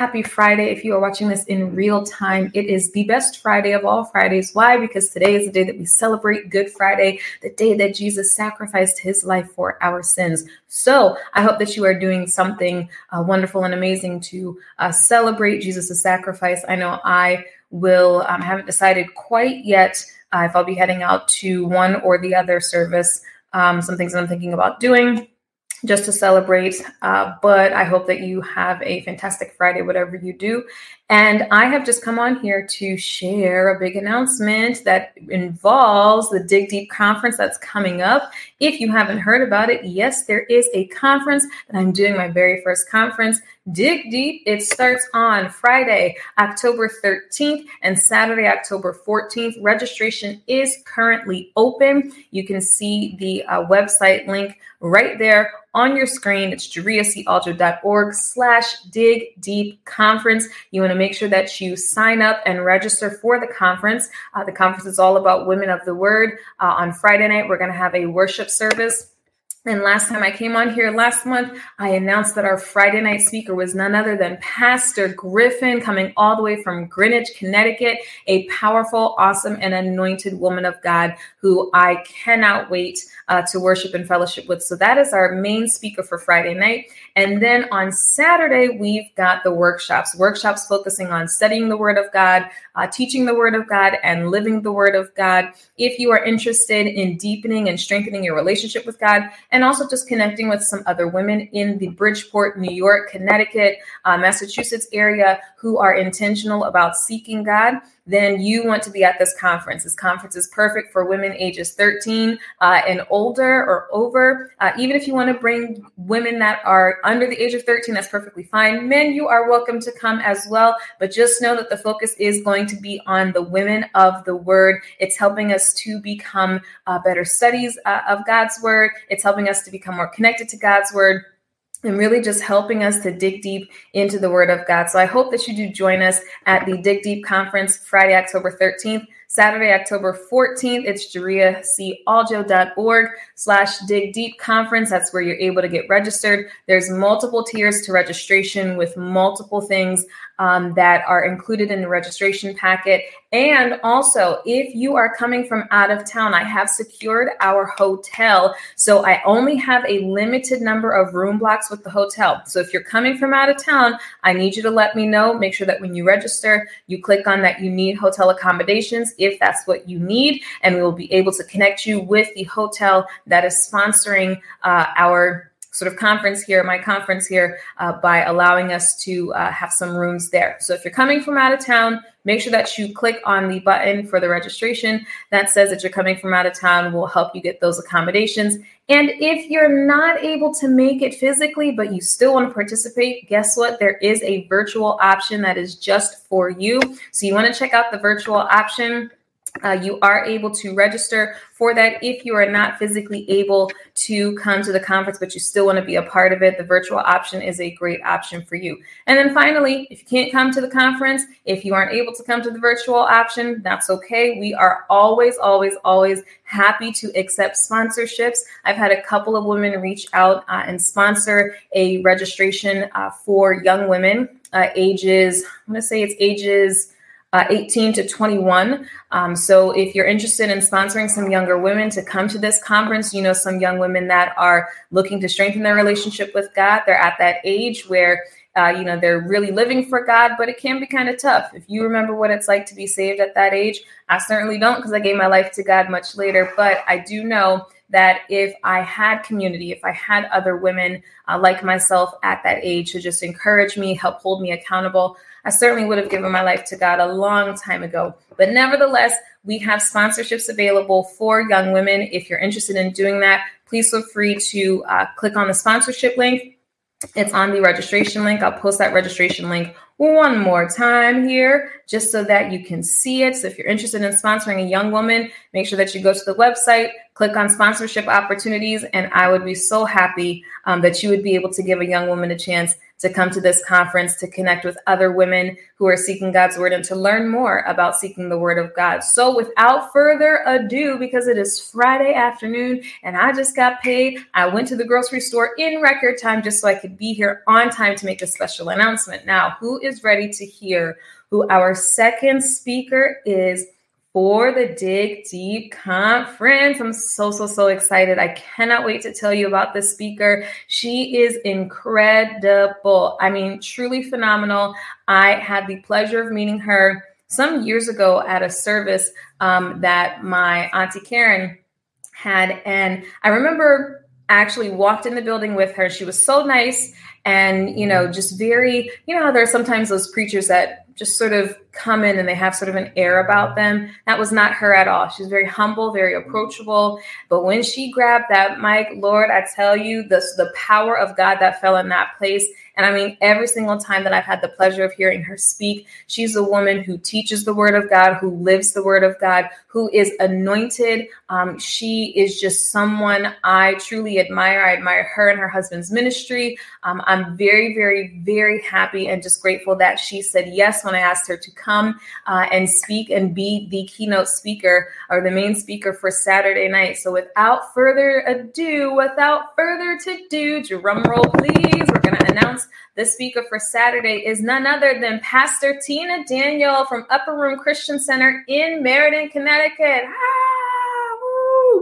happy Friday. If you are watching this in real time, it is the best Friday of all Fridays. Why? Because today is the day that we celebrate Good Friday, the day that Jesus sacrificed his life for our sins. So I hope that you are doing something uh, wonderful and amazing to uh, celebrate Jesus' sacrifice. I know I will, um, haven't decided quite yet uh, if I'll be heading out to one or the other service. Um, some things that I'm thinking about doing just to celebrate. Uh, but I hope that you have a fantastic Friday, whatever you do. And I have just come on here to share a big announcement that involves the Dig Deep conference that's coming up. If you haven't heard about it, yes, there is a conference that I'm doing my very first conference, Dig Deep. It starts on Friday, October 13th and Saturday, October 14th. Registration is currently open. You can see the uh, website link right there on your screen. It's jariacaljoe.org slash dig deep conference. You want to make sure that you sign up and register for the conference. Uh, the conference is all about women of the word. Uh, on Friday night, we're going to have a worship service and last time I came on here last month, I announced that our Friday night speaker was none other than Pastor Griffin, coming all the way from Greenwich, Connecticut, a powerful, awesome, and anointed woman of God who I cannot wait uh, to worship and fellowship with. So that is our main speaker for Friday night. And then on Saturday, we've got the workshops, workshops focusing on studying the Word of God, uh, teaching the Word of God, and living the Word of God. If you are interested in deepening and strengthening your relationship with God, and also just connecting with some other women in the Bridgeport, New York, Connecticut, uh, Massachusetts area who are intentional about seeking God, then you want to be at this conference. This conference is perfect for women ages 13 uh, and older or over. Uh, even if you want to bring women that are under the age of 13, that's perfectly fine. Men, you are welcome to come as well. But just know that the focus is going to be on the women of the word. It's helping us to become uh, better studies uh, of God's word, it's helping us to become more connected to God's word and really just helping us to dig deep into the Word of God. So I hope that you do join us at the Dig Deep Conference Friday, October 13th. Saturday, October 14th, it's jariacaljoe.org slash dig deep conference. That's where you're able to get registered. There's multiple tiers to registration with multiple things um, that are included in the registration packet. And also, if you are coming from out of town, I have secured our hotel. So I only have a limited number of room blocks with the hotel. So if you're coming from out of town, I need you to let me know. Make sure that when you register, you click on that you need hotel accommodations if that's what you need. And we will be able to connect you with the hotel that is sponsoring uh, our sort of conference here, my conference here, uh, by allowing us to uh, have some rooms there. So if you're coming from out of town, make sure that you click on the button for the registration that says that you're coming from out of town. We'll help you get those accommodations. And if you're not able to make it physically, but you still want to participate, guess what? There is a virtual option that is just for you. So you want to check out the virtual option uh, you are able to register for that if you are not physically able to come to the conference, but you still want to be a part of it. The virtual option is a great option for you. And then finally, if you can't come to the conference, if you aren't able to come to the virtual option, that's okay. We are always, always, always happy to accept sponsorships. I've had a couple of women reach out uh, and sponsor a registration uh, for young women, uh, ages, I'm going to say it's ages uh, 18 to 21. Um, so if you're interested in sponsoring some younger women to come to this conference, you know, some young women that are looking to strengthen their relationship with God, they're at that age where uh, you know they're really living for god but it can be kind of tough if you remember what it's like to be saved at that age i certainly don't because i gave my life to god much later but i do know that if I had community, if I had other women uh, like myself at that age to just encourage me, help hold me accountable, I certainly would have given my life to God a long time ago. But nevertheless, we have sponsorships available for young women. If you're interested in doing that, please feel free to uh, click on the sponsorship link. It's on the registration link. I'll post that registration link one more time here just so that you can see it. So if you're interested in sponsoring a young woman, make sure that you go to the website, click on sponsorship opportunities, and I would be so happy um, that you would be able to give a young woman a chance to come to this conference to connect with other women who are seeking God's word and to learn more about seeking the word of God. So, without further ado, because it is Friday afternoon and I just got paid, I went to the grocery store in record time just so I could be here on time to make a special announcement. Now, who is ready to hear who our second speaker is? For the Dig Deep Conference. I'm so, so, so excited. I cannot wait to tell you about the speaker. She is incredible. I mean, truly phenomenal. I had the pleasure of meeting her some years ago at a service um, that my Auntie Karen had. And I remember actually walked in the building with her. She was so nice and, you know, just very, you know, there are sometimes those preachers that just sort of come in and they have sort of an air about them. That was not her at all. She's very humble, very approachable. But when she grabbed that mic, Lord, I tell you, the, the power of God that fell in that place and I mean, every single time that I've had the pleasure of hearing her speak, she's a woman who teaches the word of God, who lives the word of God, who is anointed. Um, she is just someone I truly admire. I admire her and her husband's ministry. Um, I'm very, very, very happy and just grateful that she said yes when I asked her to come uh, and speak and be the keynote speaker or the main speaker for Saturday night. So without further ado, without further to do, drum roll, please. We're going to announce the speaker for Saturday is none other than Pastor Tina Daniel from Upper Room Christian Center in Meriden, Connecticut. Ah,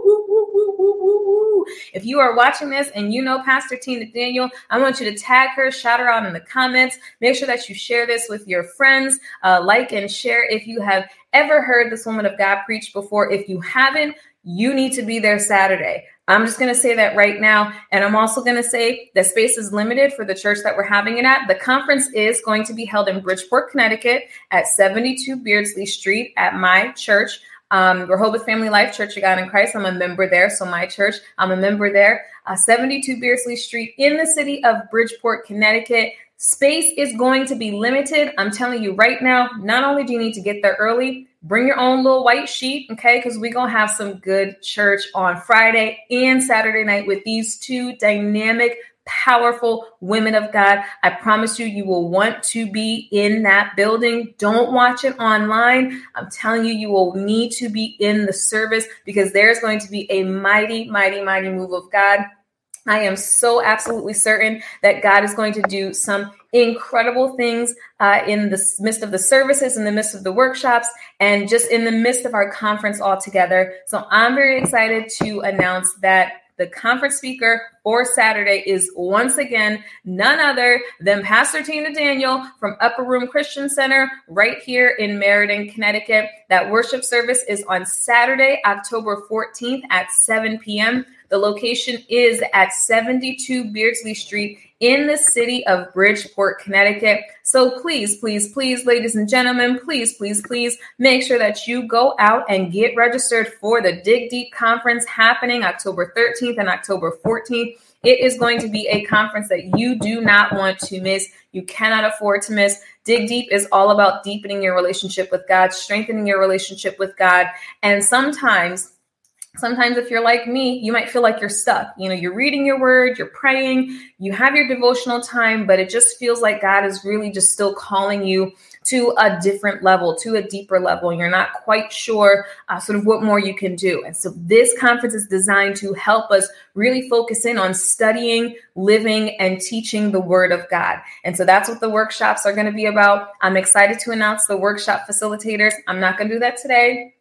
woo, woo, woo, if you are watching this and you know Pastor Tina Daniel, I want you to tag her, shout her out in the comments. Make sure that you share this with your friends, uh, like and share if you have ever heard this woman of God preach before. If you haven't, you need to be there Saturday. I'm just going to say that right now. And I'm also going to say that space is limited for the church that we're having it at. The conference is going to be held in Bridgeport, Connecticut at 72 Beardsley Street at my church. Um, Rehoboth Family Life Church of God in Christ. I'm a member there. So my church, I'm a member there. Uh, 72 Beardsley Street in the city of Bridgeport, Connecticut. Space is going to be limited. I'm telling you right now, not only do you need to get there early, bring your own little white sheet, okay? Because we're going to have some good church on Friday and Saturday night with these two dynamic, powerful women of God. I promise you, you will want to be in that building. Don't watch it online. I'm telling you, you will need to be in the service because there's going to be a mighty, mighty, mighty move of God I am so absolutely certain that God is going to do some incredible things uh, in the midst of the services, in the midst of the workshops, and just in the midst of our conference altogether. So I'm very excited to announce that the conference speaker for Saturday is once again none other than Pastor Tina Daniel from Upper Room Christian Center right here in Meriden, Connecticut. That worship service is on Saturday, October 14th at 7 p.m. The location is at 72 Beardsley Street in the city of Bridgeport, Connecticut. So please, please, please, ladies and gentlemen, please, please, please make sure that you go out and get registered for the Dig Deep conference happening October 13th and October 14th. It is going to be a conference that you do not want to miss. You cannot afford to miss. Dig Deep is all about deepening your relationship with God, strengthening your relationship with God. And sometimes sometimes if you're like me you might feel like you're stuck you know you're reading your word you're praying you have your devotional time but it just feels like god is really just still calling you to a different level to a deeper level. You're not quite sure uh, sort of what more you can do. And so this conference is designed to help us really focus in on studying living and teaching the word of god. And so that's what the workshops are going to be about. I'm excited to announce the workshop facilitators. I'm not going to do that today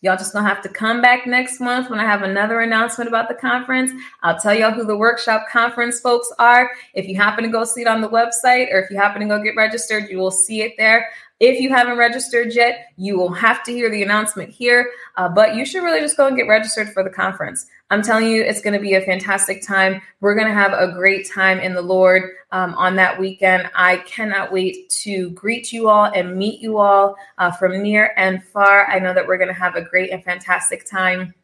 Y'all just gonna have to come back next month when I have another announcement about the conference. I'll tell y'all who the workshop conference folks are. If you happen to go see it on the website or if you happen to go get registered, you will see it there. If you haven't registered yet, you will have to hear the announcement here, uh, but you should really just go and get registered for the conference. I'm telling you, it's going to be a fantastic time. We're going to have a great time in the Lord um, on that weekend. I cannot wait to greet you all and meet you all uh, from near and far. I know that we're going to have a great and fantastic time.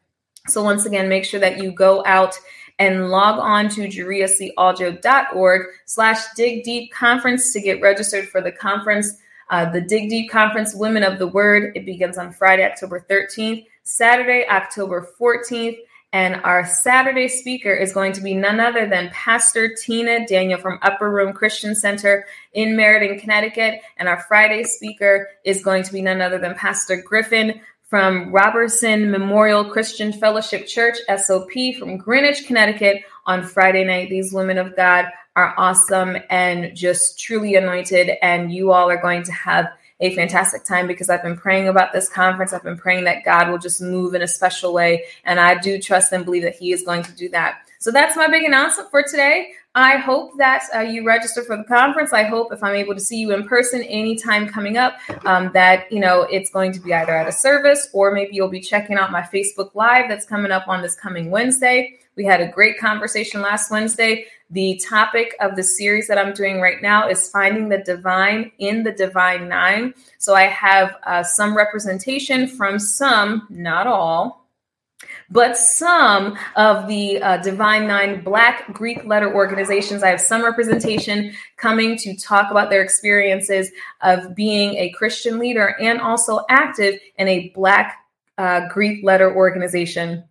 So, once again, make sure that you go out and log on to jariacaljoe.org slash dig deep conference to get registered for the conference. Uh, the Dig Deep Conference Women of the Word. It begins on Friday, October 13th, Saturday, October 14th, And our Saturday speaker is going to be none other than Pastor Tina Daniel from Upper Room Christian Center in Meriden, Connecticut. And our Friday speaker is going to be none other than Pastor Griffin from Robertson Memorial Christian Fellowship Church, SOP, from Greenwich, Connecticut, on Friday night. These women of God are awesome and just truly anointed, and you all are going to have a fantastic time because I've been praying about this conference. I've been praying that God will just move in a special way. And I do trust and believe that He is going to do that. So that's my big announcement for today. I hope that uh, you register for the conference. I hope if I'm able to see you in person anytime coming up, um, that you know it's going to be either at a service or maybe you'll be checking out my Facebook Live that's coming up on this coming Wednesday. We had a great conversation last Wednesday. The topic of the series that I'm doing right now is finding the divine in the divine nine. So I have uh, some representation from some, not all, but some of the uh, Divine Nine Black Greek letter organizations. I have some representation coming to talk about their experiences of being a Christian leader and also active in a Black uh, Greek letter organization.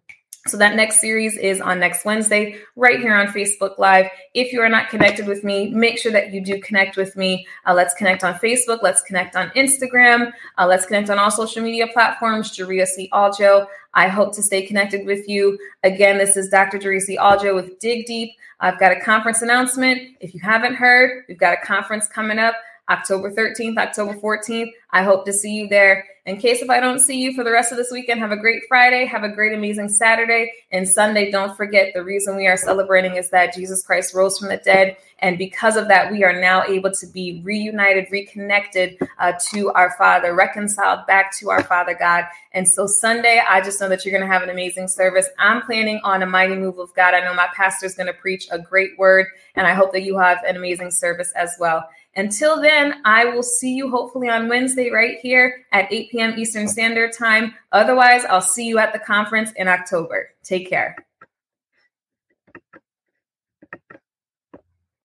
So that next series is on next Wednesday, right here on Facebook Live. If you are not connected with me, make sure that you do connect with me. Uh, let's connect on Facebook. Let's connect on Instagram. Uh, let's connect on all social media platforms. Jaria C. Aljoe. I hope to stay connected with you. Again, this is Dr. Jaria C. Aljoe with Dig Deep. I've got a conference announcement. If you haven't heard, we've got a conference coming up October 13th, October 14th. I hope to see you there. In case if I don't see you for the rest of this weekend, have a great Friday, have a great, amazing Saturday, and Sunday. Don't forget the reason we are celebrating is that Jesus Christ rose from the dead. And because of that, we are now able to be reunited, reconnected uh, to our Father, reconciled back to our Father God. And so, Sunday, I just know that you're going to have an amazing service. I'm planning on a mighty move of God. I know my pastor is going to preach a great word, and I hope that you have an amazing service as well. Until then, I will see you hopefully on Wednesday right here at 8 p.m. Eastern Standard Time. Otherwise, I'll see you at the conference in October. Take care.